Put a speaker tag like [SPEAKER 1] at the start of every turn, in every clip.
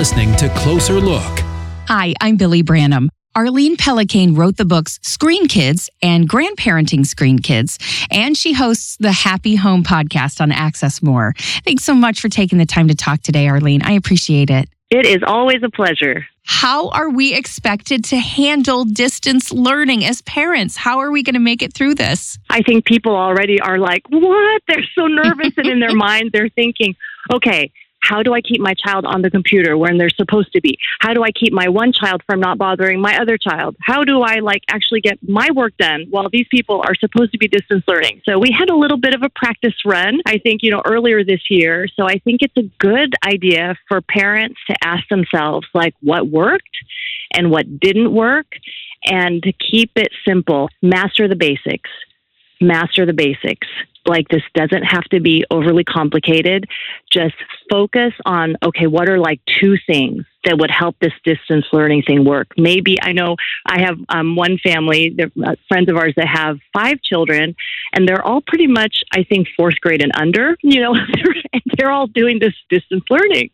[SPEAKER 1] listening to Closer Look.
[SPEAKER 2] Hi, I'm Billy Branham. Arlene Pellicane wrote the books Screen Kids and Grandparenting Screen Kids, and she hosts the Happy Home podcast on Access More. Thanks so much for taking the time to talk today, Arlene. I appreciate it.
[SPEAKER 3] It is always a pleasure.
[SPEAKER 2] How are we expected to handle distance learning as parents? How are we going to make it through this?
[SPEAKER 3] I think people already are like, what? They're so nervous. and in their mind, they're thinking, okay, how do I keep my child on the computer when they're supposed to be? How do I keep my one child from not bothering my other child? How do I like actually get my work done while these people are supposed to be distance learning? So we had a little bit of a practice run, I think, you know, earlier this year. So I think it's a good idea for parents to ask themselves like what worked and what didn't work and to keep it simple, master the basics. Master the basics like this doesn't have to be overly complicated. Just focus on, okay, what are like two things that would help this distance learning thing work? Maybe I know I have um, one family, uh, friends of ours that have five children, and they're all pretty much, I think, fourth grade and under, you know, and they're all doing this distance learning.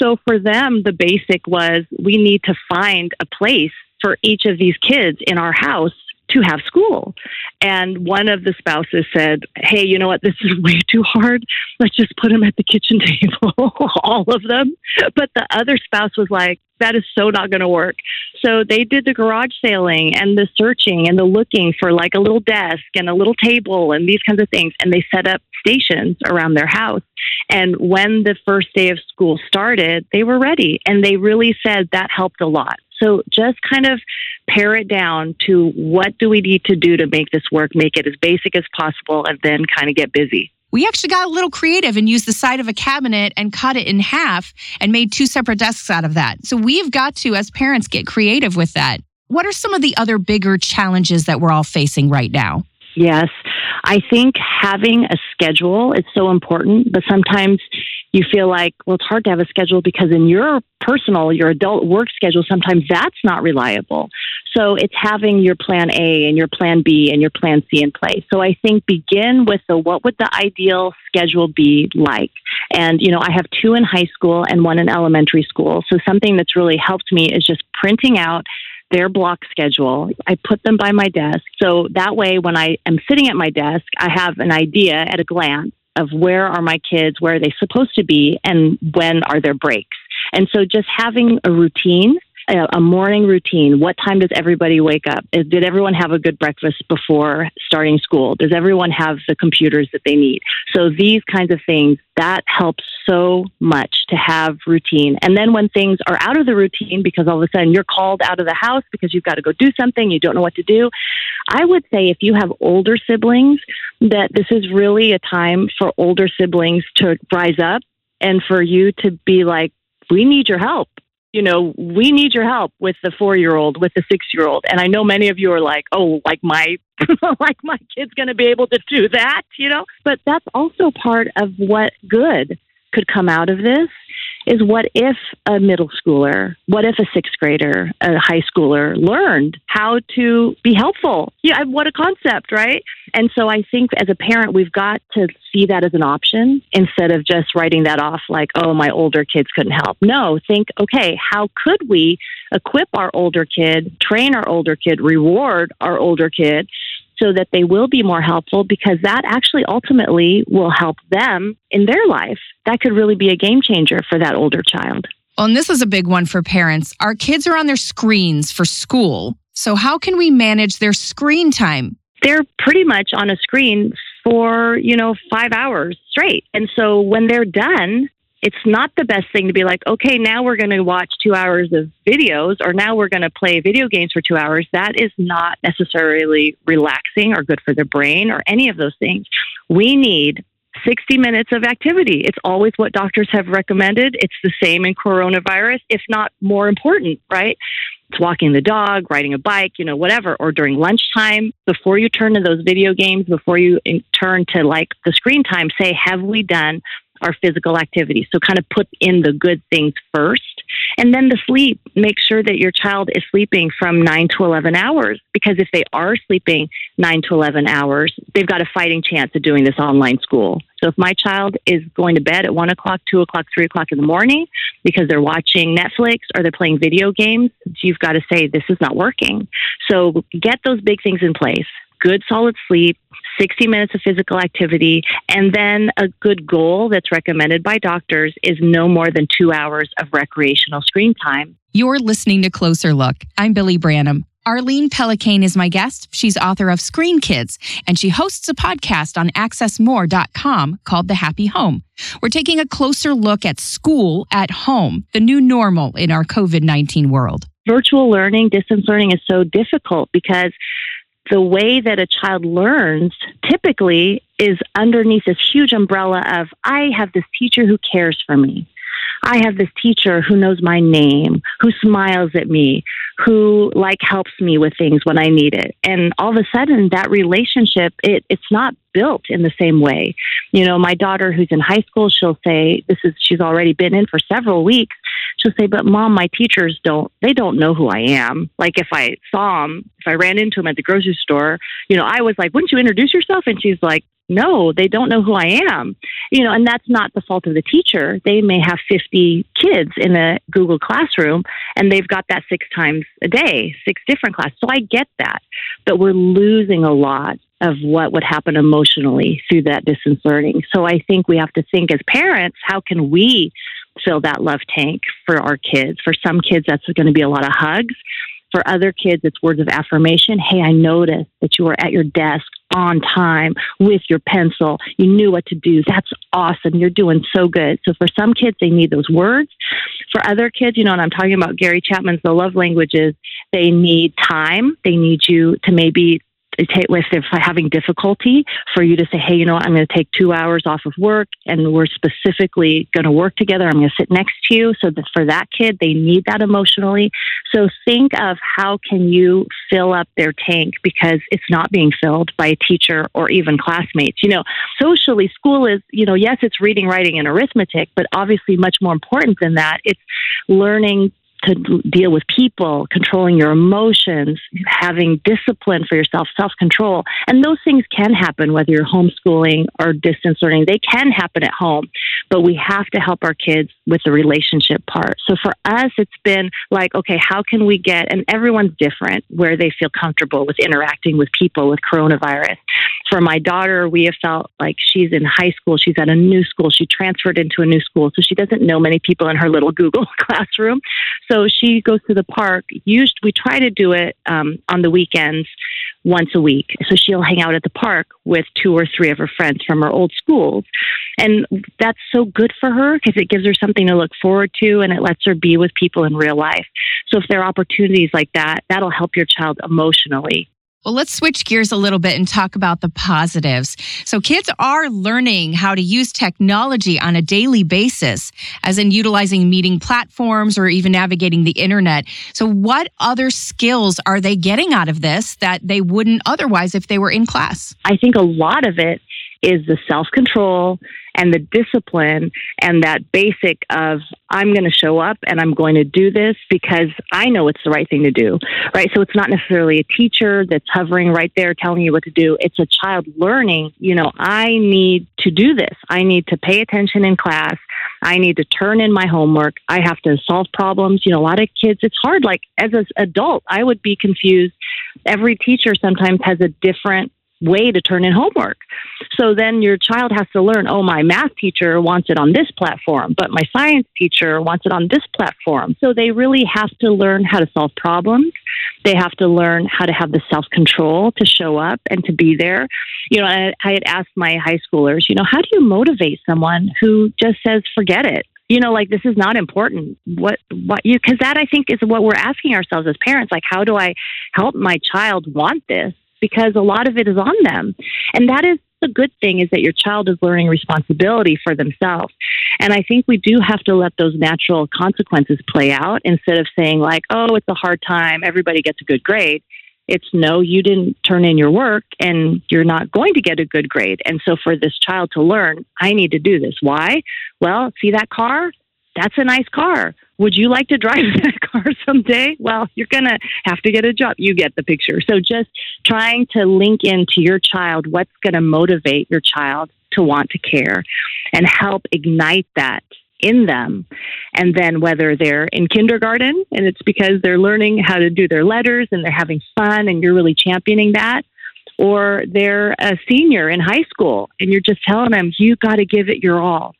[SPEAKER 3] So for them, the basic was we need to find a place for each of these kids in our house to have school. And one of the spouses said, Hey, you know what? This is way too hard. Let's just put them at the kitchen table, all of them. But the other spouse was like, That is so not going to work. So they did the garage sailing and the searching and the looking for like a little desk and a little table and these kinds of things. And they set up stations around their house. And when the first day of school started, they were ready. And they really said that helped a lot. So just kind of pare it down to what do we need to do to make this work, make it as basic as possible, and then kind of get busy.
[SPEAKER 2] We actually got a little creative and used the side of a cabinet and cut it in half and made two separate desks out of that. So we've got to, as parents, get creative with that. What are some of the other bigger challenges that we're all facing right now?
[SPEAKER 3] Yes. I think having a schedule is so important, but sometimes you feel like, well, it's hard to have a schedule because in your personal, your adult work schedule, sometimes that's not reliable. So it's having your plan A and your plan B and your plan C in place. So I think begin with the what would the ideal schedule be like? And, you know, I have two in high school and one in elementary school. So something that's really helped me is just printing out their block schedule. I put them by my desk. So that way, when I am sitting at my desk, I have an idea at a glance of where are my kids, where are they supposed to be, and when are their breaks. And so just having a routine a, morning routine. What time does everybody wake up? Did everyone have a good breakfast before starting school? Does everyone have the computers that they need? So these kinds of things that helps so much to have routine. And then when things are out of the routine because all of a sudden you're called out of the house because you've got to go do something, you don't know what to do. I would say if you have older siblings that this is really a time for older siblings to rise up and for you to be like we need your help you know, we need your help with the four year old, with the six year old. And I know many of you are like, oh, like my, like my kid's going to be able to do that, you know, but that's also part of what good could come out of this is what if a middle schooler, what if a sixth grader, a high schooler learned how to be helpful? Yeah, what a concept, right? And so I think as a parent, we've got to see that as an option instead of just writing that off like, oh, my older kids couldn't help. No, think, okay, how could we equip our older kid, train our older kid, reward our older kid so that they will be more helpful because that actually ultimately will help them in their life. That could really be a game changer for that older child.
[SPEAKER 2] Well, and this is a big one for parents. Our kids are on their screens for school. So, how can we manage their screen time?
[SPEAKER 3] They're pretty much on a screen for, you know, five hours straight. And so when they're done, it's not the best thing to be like, okay, now we're going to watch two hours of videos or now we're going to play video games for two hours. That is not necessarily relaxing or good for the brain or any of those things. We need 60 minutes of activity. It's always what doctors have recommended. It's the same in coronavirus, if not more important, right? It's walking the dog, riding a bike, you know, whatever, or during lunchtime, before you turn to those video games, before you turn to like the screen time, say, have we done our physical activity? So kind of put in the good things first. And then the sleep, make sure that your child is sleeping from 9 to 11 hours because if they are sleeping 9 to 11 hours, they've got a fighting chance of doing this online school. So if my child is going to bed at 1 o'clock, 2 o'clock, 3 o'clock in the morning because they're watching Netflix or they're playing video games, you've got to say, this is not working. So get those big things in place good solid sleep, 60 minutes of physical activity, and then a good goal that's recommended by doctors is no more than two hours of recreational screen time.
[SPEAKER 2] You're listening to Closer Look. I'm Billy Branham. Arlene Pellicane is my guest. She's author of Screen Kids, and she hosts a podcast on accessmore.com called The Happy Home. We're taking a closer look at school at home, the new normal in our COVID 19 world.
[SPEAKER 3] Virtual learning, distance learning is so difficult because the way that a child learns typically is underneath this huge umbrella of I have this teacher who cares for me. I have this teacher who knows my name, who smiles at me, who like helps me with things when I need it. And all of a sudden that relationship it it's not built in the same way. You know, my daughter who's in high school, she'll say this is she's already been in for several weeks. She'll say, "But mom, my teachers don't they don't know who I am. Like if I saw them, if I ran into them at the grocery store, you know, I was like, "Wouldn't you introduce yourself?" And she's like, no, they don't know who I am. You know, and that's not the fault of the teacher. They may have 50 kids in a Google classroom and they've got that six times a day, six different classes. So I get that. But we're losing a lot of what would happen emotionally through that distance learning. So I think we have to think as parents, how can we fill that love tank for our kids? For some kids, that's going to be a lot of hugs. For other kids, it's words of affirmation. Hey, I noticed that you were at your desk on time with your pencil. You knew what to do. That's awesome. You're doing so good. So for some kids, they need those words. For other kids, you know, and I'm talking about Gary Chapman's The Love Languages, they need time. They need you to maybe if having difficulty, for you to say, hey, you know what, I'm going to take two hours off of work and we're specifically going to work together. I'm going to sit next to you. So that for that kid, they need that emotionally. So think of how can you fill up their tank because it's not being filled by a teacher or even classmates. You know, socially, school is, you know, yes, it's reading, writing, and arithmetic, but obviously much more important than that. It's learning to deal with people, controlling your emotions, having discipline for yourself, self control. And those things can happen whether you're homeschooling or distance learning. They can happen at home, but we have to help our kids with the relationship part. So for us, it's been like, okay, how can we get, and everyone's different where they feel comfortable with interacting with people with coronavirus. For my daughter, we have felt like she's in high school, she's at a new school, she transferred into a new school, so she doesn't know many people in her little Google classroom. So she goes to the park. Usually, we try to do it um, on the weekends once a week. So she'll hang out at the park with two or three of her friends from her old schools. And that's so good for her because it gives her something to look forward to and it lets her be with people in real life. So if there are opportunities like that, that'll help your child emotionally.
[SPEAKER 2] Well, let's switch gears a little bit and talk about the positives. So, kids are learning how to use technology on a daily basis, as in utilizing meeting platforms or even navigating the internet. So, what other skills are they getting out of this that they wouldn't otherwise if they were in class?
[SPEAKER 3] I think a lot of it is the self control and the discipline and that basic of I'm going to show up and I'm going to do this because I know it's the right thing to do, right? So it's not necessarily a teacher that's hovering right there telling you what to do. It's a child learning, you know, I need to do this. I need to pay attention in class. I need to turn in my homework. I have to solve problems. You know, a lot of kids, it's hard. Like as an adult, I would be confused. Every teacher sometimes has a different way to turn in homework. So then your child has to learn, oh, my math teacher wants it on this platform, but my science teacher wants it on this platform. So they really have to learn how to solve problems. They have to learn how to have the self control to show up and to be there. You know, I, I had asked my high schoolers, you know, how do you motivate someone who just says, forget it? you know like this is not important what what you because that i think is what we're asking ourselves as parents like how do i help my child want this because a lot of it is on them. And that is the good thing is that your child is learning responsibility for themselves. And I think we do have to let those natural consequences play out instead of saying, like, oh, it's a hard time, everybody gets a good grade. It's no, you didn't turn in your work and you're not going to get a good grade. And so for this child to learn, I need to do this. Why? Well, see that car? That's a nice car. Would you like to drive that car someday? Well, you're going to have to get a job. You get the picture. So just trying to link into your child what's going to motivate your child to want to care and help ignite that in them. And then whether they're in kindergarten and it's because they're learning how to do their letters and they're having fun and you're really championing that, or they're a senior in high school and you're just telling them, you got to give it your all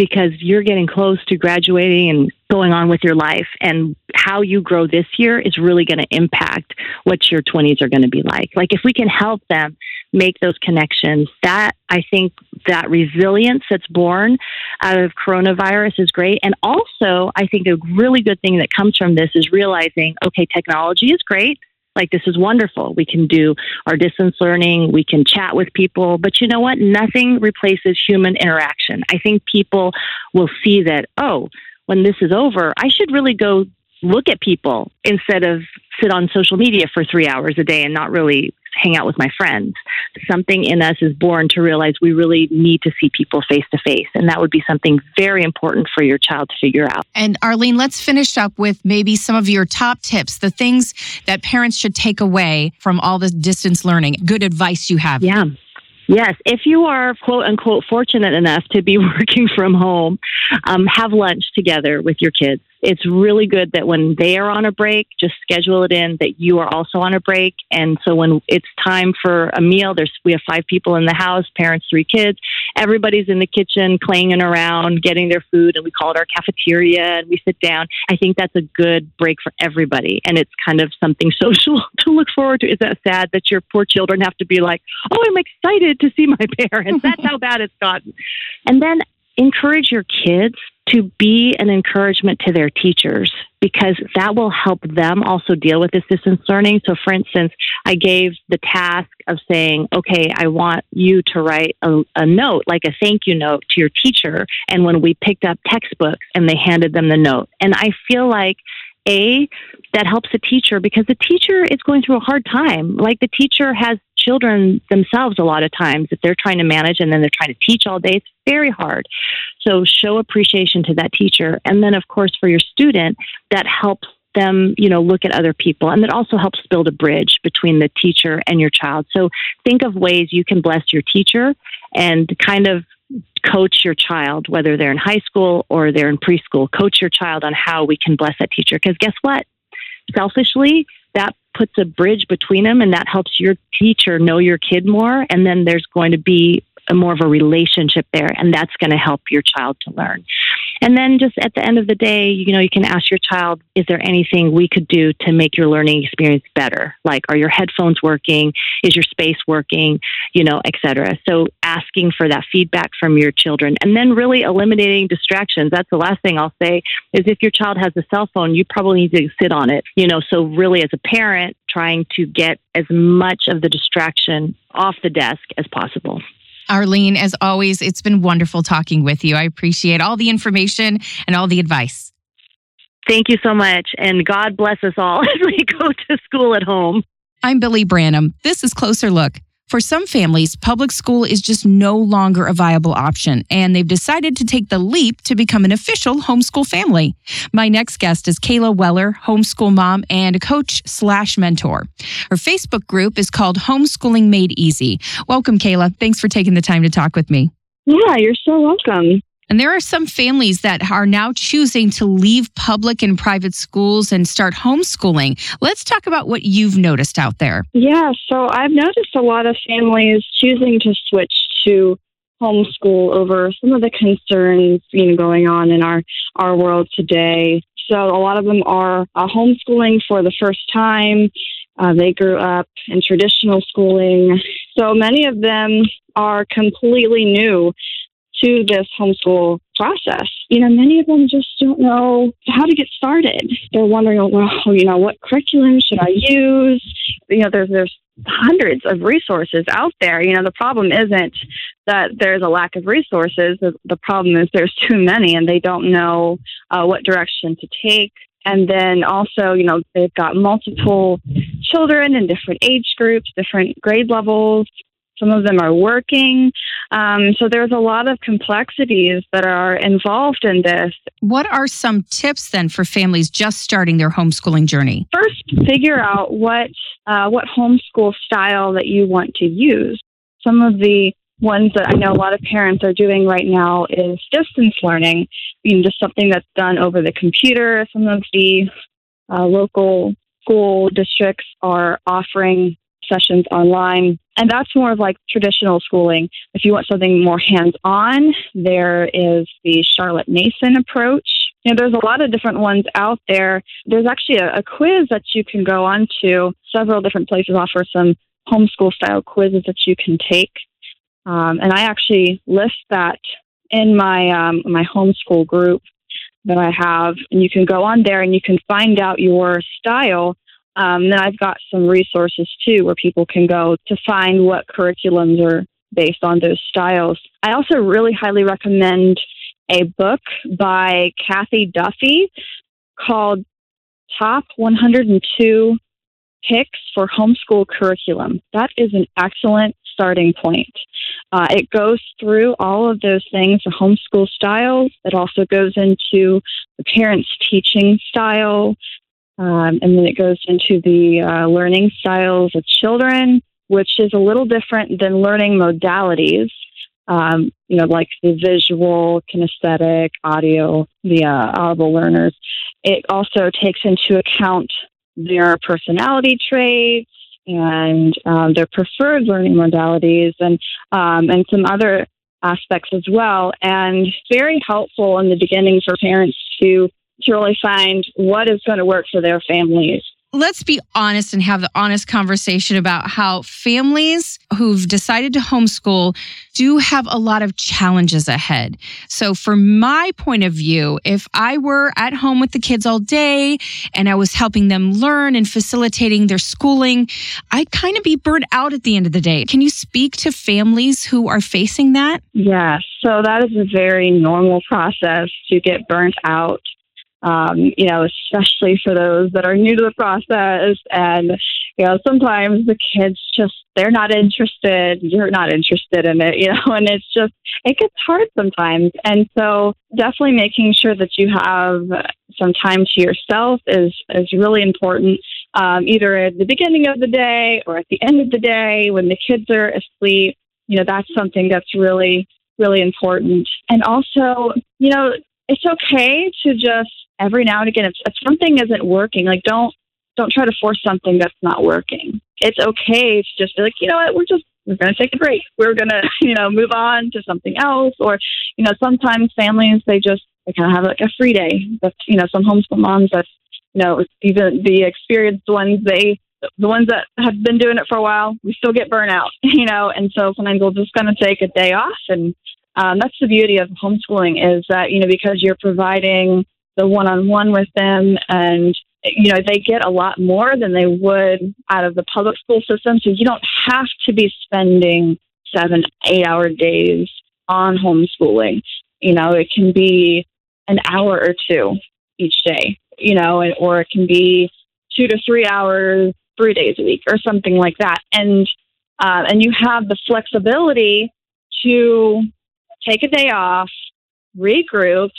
[SPEAKER 3] because you're getting close to graduating and going on with your life. And how you grow this year is really going to impact what your 20s are going to be like. Like, if we can help them make those connections. That I think that resilience that's born out of coronavirus is great. And also, I think a really good thing that comes from this is realizing okay, technology is great. Like, this is wonderful. We can do our distance learning, we can chat with people, but you know what? Nothing replaces human interaction. I think people will see that, oh, when this is over, I should really go look at people instead of sit on social media for three hours a day and not really hang out with my friends. Something in us is born to realize we really need to see people face to face. And that would be something very important for your child to figure out.
[SPEAKER 2] And Arlene, let's finish up with maybe some of your top tips, the things that parents should take away from all this distance learning, good advice you have.
[SPEAKER 3] Yeah. Yes, if you are quote unquote fortunate enough to be working from home, um, have lunch together with your kids it's really good that when they are on a break, just schedule it in that you are also on a break. And so when it's time for a meal, there's we have five people in the house, parents, three kids. Everybody's in the kitchen clanging around, getting their food, and we call it our cafeteria. And we sit down. I think that's a good break for everybody, and it's kind of something social to look forward to. Is that sad that your poor children have to be like, "Oh, I'm excited to see my parents." That's how bad it's gotten. And then encourage your kids to be an encouragement to their teachers because that will help them also deal with distance learning. So, for instance, I gave the task of saying, okay, I want you to write a, a, note, like a thank you note to your teacher. And when we picked up textbooks and they handed them the note, and I feel like a that helps the teacher because the teacher is going through a hard time. Like the teacher has children themselves a lot of times if they're trying to manage and then they're trying to teach all day. It's very hard. So show appreciation to that teacher. And then of course for your student that helps them you know look at other people. And that also helps build a bridge between the teacher and your child. So think of ways you can bless your teacher and kind of coach your child whether they're in high school or they're in preschool. Coach your child on how we can bless that teacher. Because guess what? Selfishly puts a bridge between them and that helps your teacher know your kid more and then there's going to be a more of a relationship there and that's going to help your child to learn and then just at the end of the day you know you can ask your child is there anything we could do to make your learning experience better? Like are your headphones working? Is your space working? You know etc so asking for that feedback from your children and then really eliminating distractions. That's the last thing i'll say is if your child has a cell phone you probably need to sit on it. You know so really as a parent trying to get as much of the distraction off the desk as possible
[SPEAKER 2] Arlene, as always, it's been wonderful talking with you. I appreciate all the information and all the advice.
[SPEAKER 3] Thank you so much. And God bless us all as we go to school at home.
[SPEAKER 2] I'm Billy Branham. This is Closer Look. For some families, public school is just no longer a viable option, and they've decided to take the leap to become an official homeschool family. My next guest is Kayla Weller, homeschool mom and coach slash mentor. Her Facebook group is called Homeschooling Made Easy. Welcome, Kayla. Thanks for taking the time to talk with me.
[SPEAKER 4] Yeah, you're so welcome.
[SPEAKER 2] And there are some families that are now choosing to leave public and private schools and start homeschooling. Let's talk about what you've noticed out there.
[SPEAKER 4] Yeah, so I've noticed a lot of families choosing to switch to homeschool over some of the concerns you know going on in our our world today. So a lot of them are uh, homeschooling for the first time. Uh, they grew up in traditional schooling. So many of them are completely new to this homeschool process. You know, many of them just don't know how to get started. They're wondering, well, you know, what curriculum should I use? You know, there's there's hundreds of resources out there. You know, the problem isn't that there's a lack of resources. The, the problem is there's too many, and they don't know uh, what direction to take. And then also, you know, they've got multiple children in different age groups, different grade levels. Some of them are working. Um, so there's a lot of complexities that are involved in this.
[SPEAKER 2] What are some tips then for families just starting their homeschooling journey?
[SPEAKER 4] First, figure out what uh, what homeschool style that you want to use. Some of the ones that I know a lot of parents are doing right now is distance learning, you know, just something that's done over the computer. Some of the uh, local school districts are offering sessions online. And that's more of like traditional schooling. If you want something more hands on, there is the Charlotte Mason approach. You know, there's a lot of different ones out there. There's actually a, a quiz that you can go on to. Several different places offer some homeschool style quizzes that you can take. Um, and I actually list that in my um, my homeschool group that I have, and you can go on there and you can find out your style um, then I've got some resources too where people can go to find what curriculums are based on those styles. I also really highly recommend a book by Cathy Duffy called Top 102 Picks for Homeschool Curriculum. That is an excellent starting point. Uh, it goes through all of those things, the homeschool styles. It also goes into the parents' teaching style, um, and then it goes into the uh, learning styles of children, which is a little different than learning modalities. Um, you know, like the visual, kinesthetic, audio, the uh, audible learners. It also takes into account their personality traits and um, their preferred learning modalities and um, and some other aspects as well. And very helpful in the beginning for parents to to really find what is going to work for their families.
[SPEAKER 2] Let's be honest and have the honest conversation about how families who've decided to homeschool do have a lot of challenges ahead. So, from my point of view, if I were at home with the kids all day and I was helping them learn and facilitating their schooling, I'd kind of be burnt out at the end of the day. Can you speak to families who are facing that?
[SPEAKER 4] Yes. So, that is a very normal process to get burnt out um, you know, especially for those that are new to the process. And, you know, sometimes the kids just, they're not interested, you're not interested in it, you know, and it's just, it gets hard sometimes. And so definitely making sure that you have some time to yourself is, is really important. Um, either at the beginning of the day or at the end of the day when the kids are asleep, you know, that's something that's really, really important. And also, you know, it's okay to just every now and again, if, if something isn't working, like don't don't try to force something that's not working. It's okay to just be like, you know what, we're just we're going to take a break. We're going to, you know, move on to something else. Or, you know, sometimes families they just they kind of have like a free day. That's you know, some homeschool moms that you know even the experienced ones they the ones that have been doing it for a while, we still get burnout, you know, and so sometimes we'll just kind of take a day off. And um, that's the beauty of homeschooling is that, you know, because you're providing the one on one with them and you know they get a lot more than they would out of the public school system. So you don't have to be spending seven eight hour days on homeschooling. You know it can be an hour or two each day you know or it can be two to three hours three days a week or something like that. And uh, and you have the flexibility to take a day off regroup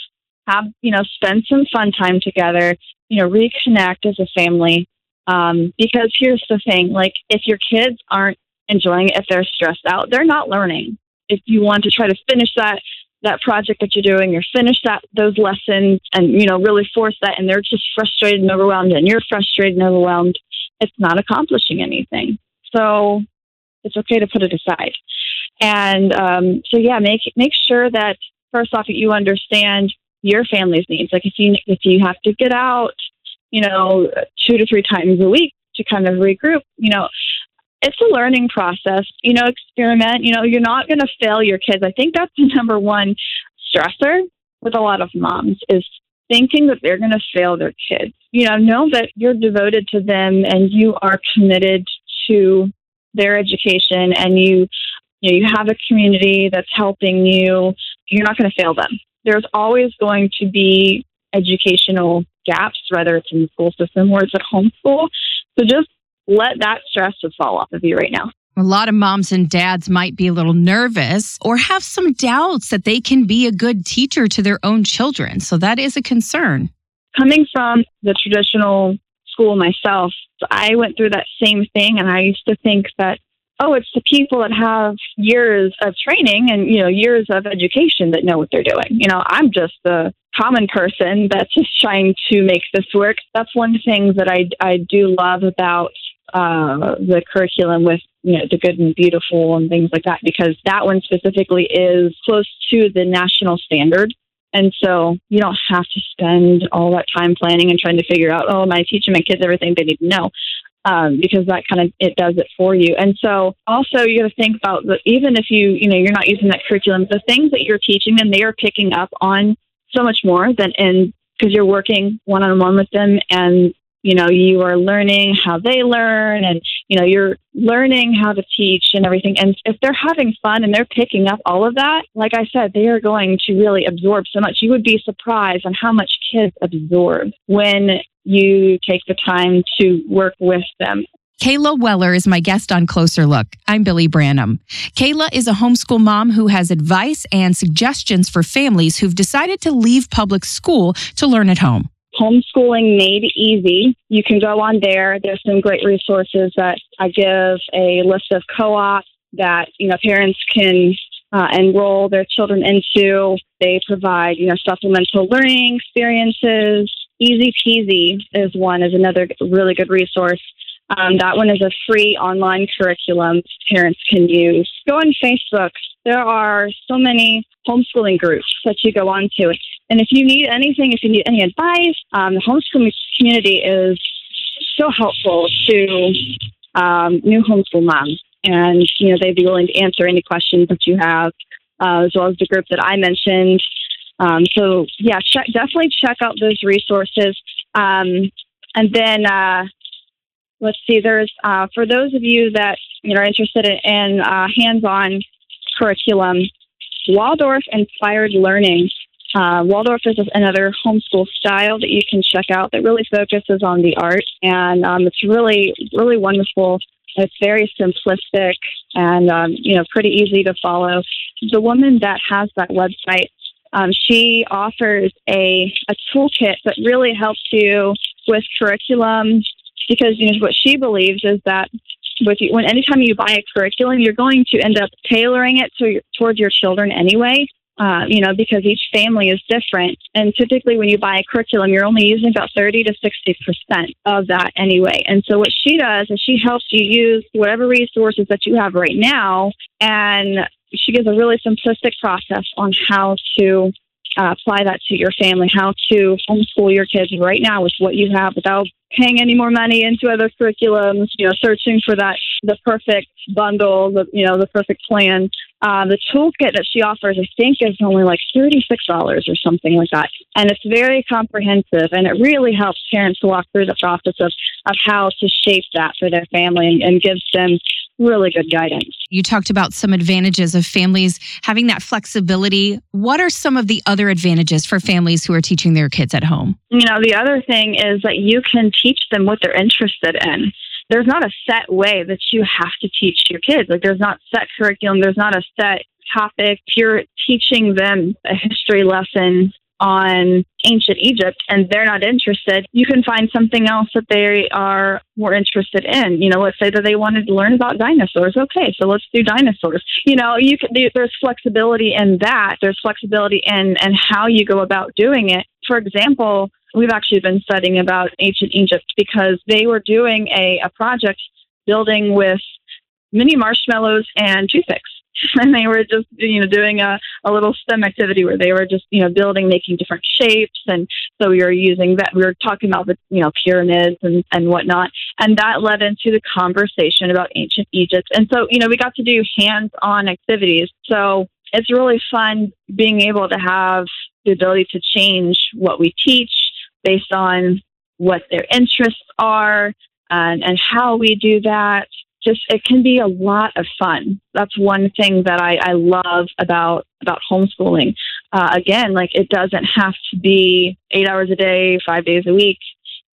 [SPEAKER 4] have, you know, spend some fun time together, you know, reconnect as a family. Um, because here's the thing like, if your kids aren't enjoying it, if they're stressed out, they're not learning. If you want to try to finish that, that project that you're doing or finish that those lessons and you know really force that and they're just frustrated and overwhelmed and you're frustrated and overwhelmed it's not accomplishing anything so it's okay to put it aside and um, so yeah make make sure that first off you understand your family's needs. Like if you if you have to get out, you know, two to three times a week to kind of regroup, you know, it's a learning process. You know, experiment. You know, you're not going to fail your kids. I think that's the number one stressor with a lot of moms is thinking that they're going to fail their kids. You know, know that you're devoted to them and you are committed to their education and you you know you have a community that's helping you you're not going to fail them there's always going to be educational gaps, whether it's in the school system or it's at home school. So just let that stress just fall off of you right now.
[SPEAKER 2] A lot of moms and dads might be a little nervous or have some doubts that they can be a good teacher to their own children. So that is a concern.
[SPEAKER 4] Coming from the traditional school myself, I went through that same thing and I used to think that oh, it's the people that have years of training and, you know, years of education that know what they're doing. You know, I'm just the common person that's just trying to make this work. That's one thing that I, I do love about uh, the curriculum with you know the good and beautiful and things like that because that one specifically is close to the national standard and so you don't have to spend all that time planning and trying to figure out oh am i teaching my kids everything they need to know um, because that kind of it does it for you. And so also you got to think about that even if you you know you're not using that curriculum the things that you're teaching them they are picking up on so much more than in because you're working one on one with them and you know you are learning how they learn and you know you're learning how to teach and everything. And if they're having fun and they're picking up all of that like i said they are going to really absorb so much. You would be surprised on how much kids absorb when you take the time to work with them
[SPEAKER 2] Kayla Weller is my guest on Closer Look. I'm Billy Branham. Kayla is a homeschool mom who has advice and suggestions for families who've decided to leave public school to learn at home
[SPEAKER 4] homeschooling made easy. You can go on there. There's some great resources that I give a list of co-ops that you know parents can uh, enroll their children into. They provide you know supplemental learning experiences. Easy Peasy is one is another really good resource. Um, that one is a free online curriculum parents can use. Go on Facebook. There are so many homeschooling groups that you go on to. And if you need anything, if you need any advice, um, the homeschooling community is so helpful to um, new homeschool moms. And, you know, they'd be willing to answer any questions that you have, uh, as well as the group that I mentioned. Um, so, yeah, check, definitely check out those resources. Um, and then, uh, let's see, there's, uh, for those of you that you know, are interested in, in uh, hands on curriculum, Waldorf Inspired Learning. Uh, Waldorf is another homeschool style that you can check out that really focuses on the art, and um, it's really, really wonderful. It's very simplistic and um, you know pretty easy to follow. The woman that has that website, um, she offers a a toolkit that really helps you with curriculum because you know what she believes is that with you, when anytime you buy a curriculum, you're going to end up tailoring it to your, towards your children anyway. Uh, you know, because each family is different. And typically, when you buy a curriculum, you're only using about 30 to 60% of that anyway. And so, what she does is she helps you use whatever resources that you have right now, and she gives a really simplistic process on how to uh, apply that to your family, how to homeschool your kids right now with what you have without paying any more money into other curriculums, you know, searching for that, the perfect bundle, the, you know, the perfect plan. Uh, the toolkit that she offers, I think, is only like $36 or something like that. And it's very comprehensive and it really helps parents walk through the process of, of how to shape that for their family and, and gives them really good guidance.
[SPEAKER 2] You talked about some advantages of families having that flexibility. What are some of the other advantages for families who are teaching their kids at home?
[SPEAKER 4] You know, the other thing is that you can teach them what they're interested in. There's not a set way that you have to teach your kids. Like, there's not set curriculum, there's not a set topic. If you're teaching them a history lesson on ancient Egypt and they're not interested, you can find something else that they are more interested in. You know, let's say that they wanted to learn about dinosaurs. Okay, so let's do dinosaurs. You know, you can, there's flexibility in that. There's flexibility in and how you go about doing it. For example, we've actually been studying about ancient Egypt because they were doing a, a project building with mini marshmallows and toothpicks and they were just you know doing a, a little STEM activity where they were just you know building, making different shapes, and so we were using that. We were talking about the you know pyramids and and whatnot, and that led into the conversation about ancient Egypt. And so you know we got to do hands-on activities. So it's really fun being able to have the ability to change what we teach based on what their interests are and, and how we do that just it can be a lot of fun. That's one thing that I, I love about about homeschooling. uh, again, like it doesn't have to be eight hours a day, five days a week.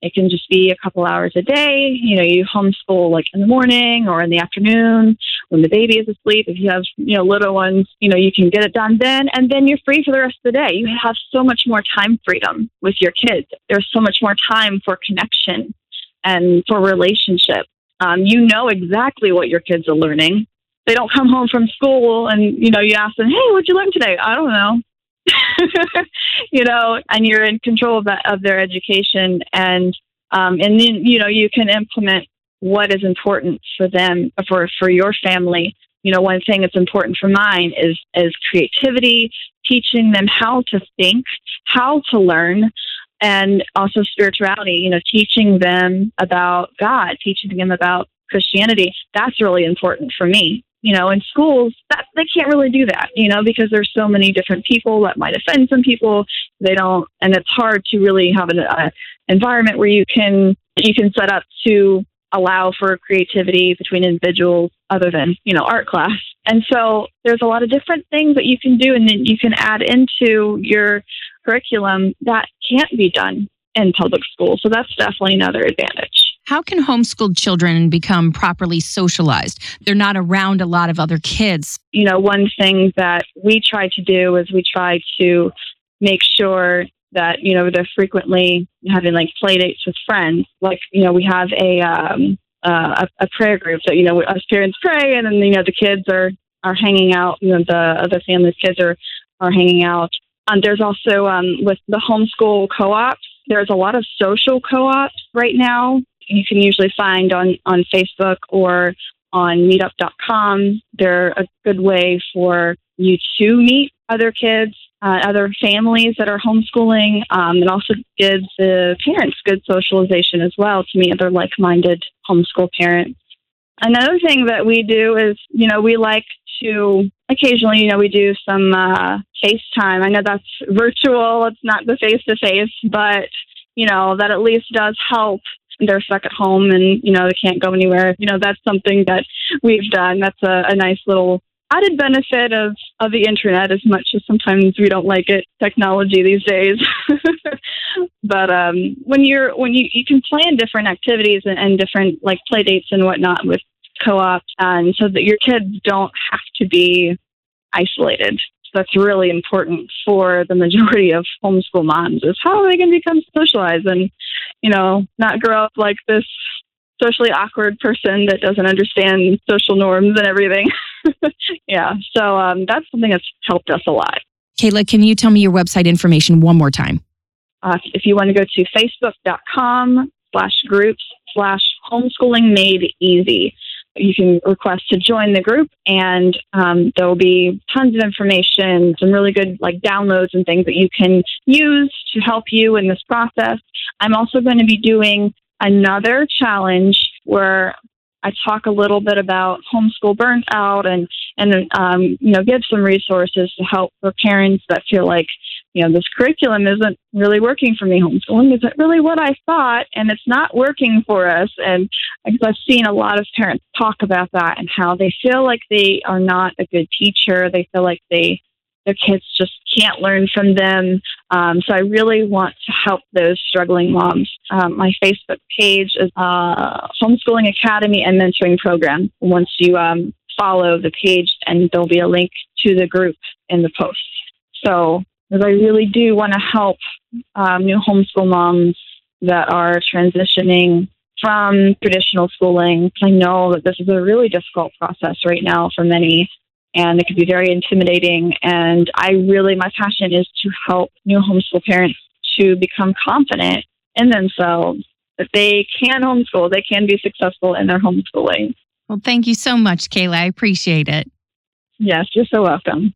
[SPEAKER 4] It can just be a couple hours a day. You know, you homeschool like in the morning or in the afternoon when the baby is asleep. If you have, you know, little ones, you know, you can get it done then and then you're free for the rest of the day. You have so much more time freedom with your kids. There's so much more time for connection and for relationship. Um, you know exactly what your kids are learning. They don't come home from school and, you know, you ask them, hey, what'd you learn today? I don't know. you know, and you're in control of that of their education, and um, and then you know you can implement what is important for them for for your family. You know, one thing that's important for mine is is creativity, teaching them how to think, how to learn, and also spirituality. You know, teaching them about God, teaching them about Christianity. That's really important for me you know, in schools, that they can't really do that, you know, because there's so many different people that might offend some people. They don't, and it's hard to really have an uh, environment where you can you can set up to allow for creativity between individuals other than you know art class. And so there's a lot of different things that you can do, and then you can add into your curriculum that can't be done in public school. So that's definitely another advantage.
[SPEAKER 2] How can homeschooled children become properly socialized? They're not around a lot of other kids.
[SPEAKER 4] You know, one thing that we try to do is we try to make sure that, you know, they're frequently having like play dates with friends. Like, you know, we have a, um, uh, a, a prayer group that, you know, us parents pray and then, you know, the kids are, are hanging out, you know, the other families' kids are, are hanging out. Um, there's also, um, with the homeschool co-ops, there's a lot of social co-ops right now you can usually find on, on Facebook or on meetup.com. They're a good way for you to meet other kids, uh, other families that are homeschooling, um, and also gives the parents good socialization as well to meet other like minded homeschool parents. Another thing that we do is, you know, we like to occasionally, you know, we do some uh, FaceTime. I know that's virtual, it's not the face to face, but, you know, that at least does help they're stuck at home and you know they can't go anywhere. You know that's something that we've done. That's a, a nice little added benefit of of the internet as much as sometimes we don't like it technology these days. But um when you're when you you can plan different activities and, and different like play dates and whatnot with co-op and so that your kids don't have to be isolated that's really important for the majority of homeschool moms is how are they going to become socialized and you know not grow up like this socially awkward person that doesn't understand social norms and everything. Yeah so um, that's something that's helped us a lot.
[SPEAKER 2] Kayla can you tell me your website information one more time?
[SPEAKER 4] Uh, if you want to go to facebook.com slash groups slash homeschooling made easy you can request to join the group and um, there will be tons of information some really good like downloads and things that you can use to help you in this process. I'm also going to be doing another challenge where i talk a little bit about homeschool burnout and and um, you know give some resources to help for parents that feel like you know, this curriculum isn't really working for me. Homeschooling isn't really what I thought, and it's not working for us. And I've seen a lot of parents talk about that and how they feel like they are not a good teacher. They feel like they their kids just can't learn from them. Um, so I really want to help those struggling moms. Um, my Facebook page is uh, Homeschooling Academy and Mentoring Program. Once you um, follow the page, and there'll be a link to the group in the post. So because I really do want to help um, new homeschool moms that are transitioning from traditional schooling. I know that this is a really difficult process right now for many, and it can be very intimidating. And I really, my passion is to help new homeschool parents to become confident in themselves that they can homeschool, they can be successful in their homeschooling.
[SPEAKER 2] Well, thank you so much, Kayla. I appreciate it.
[SPEAKER 4] Yes, you're so welcome.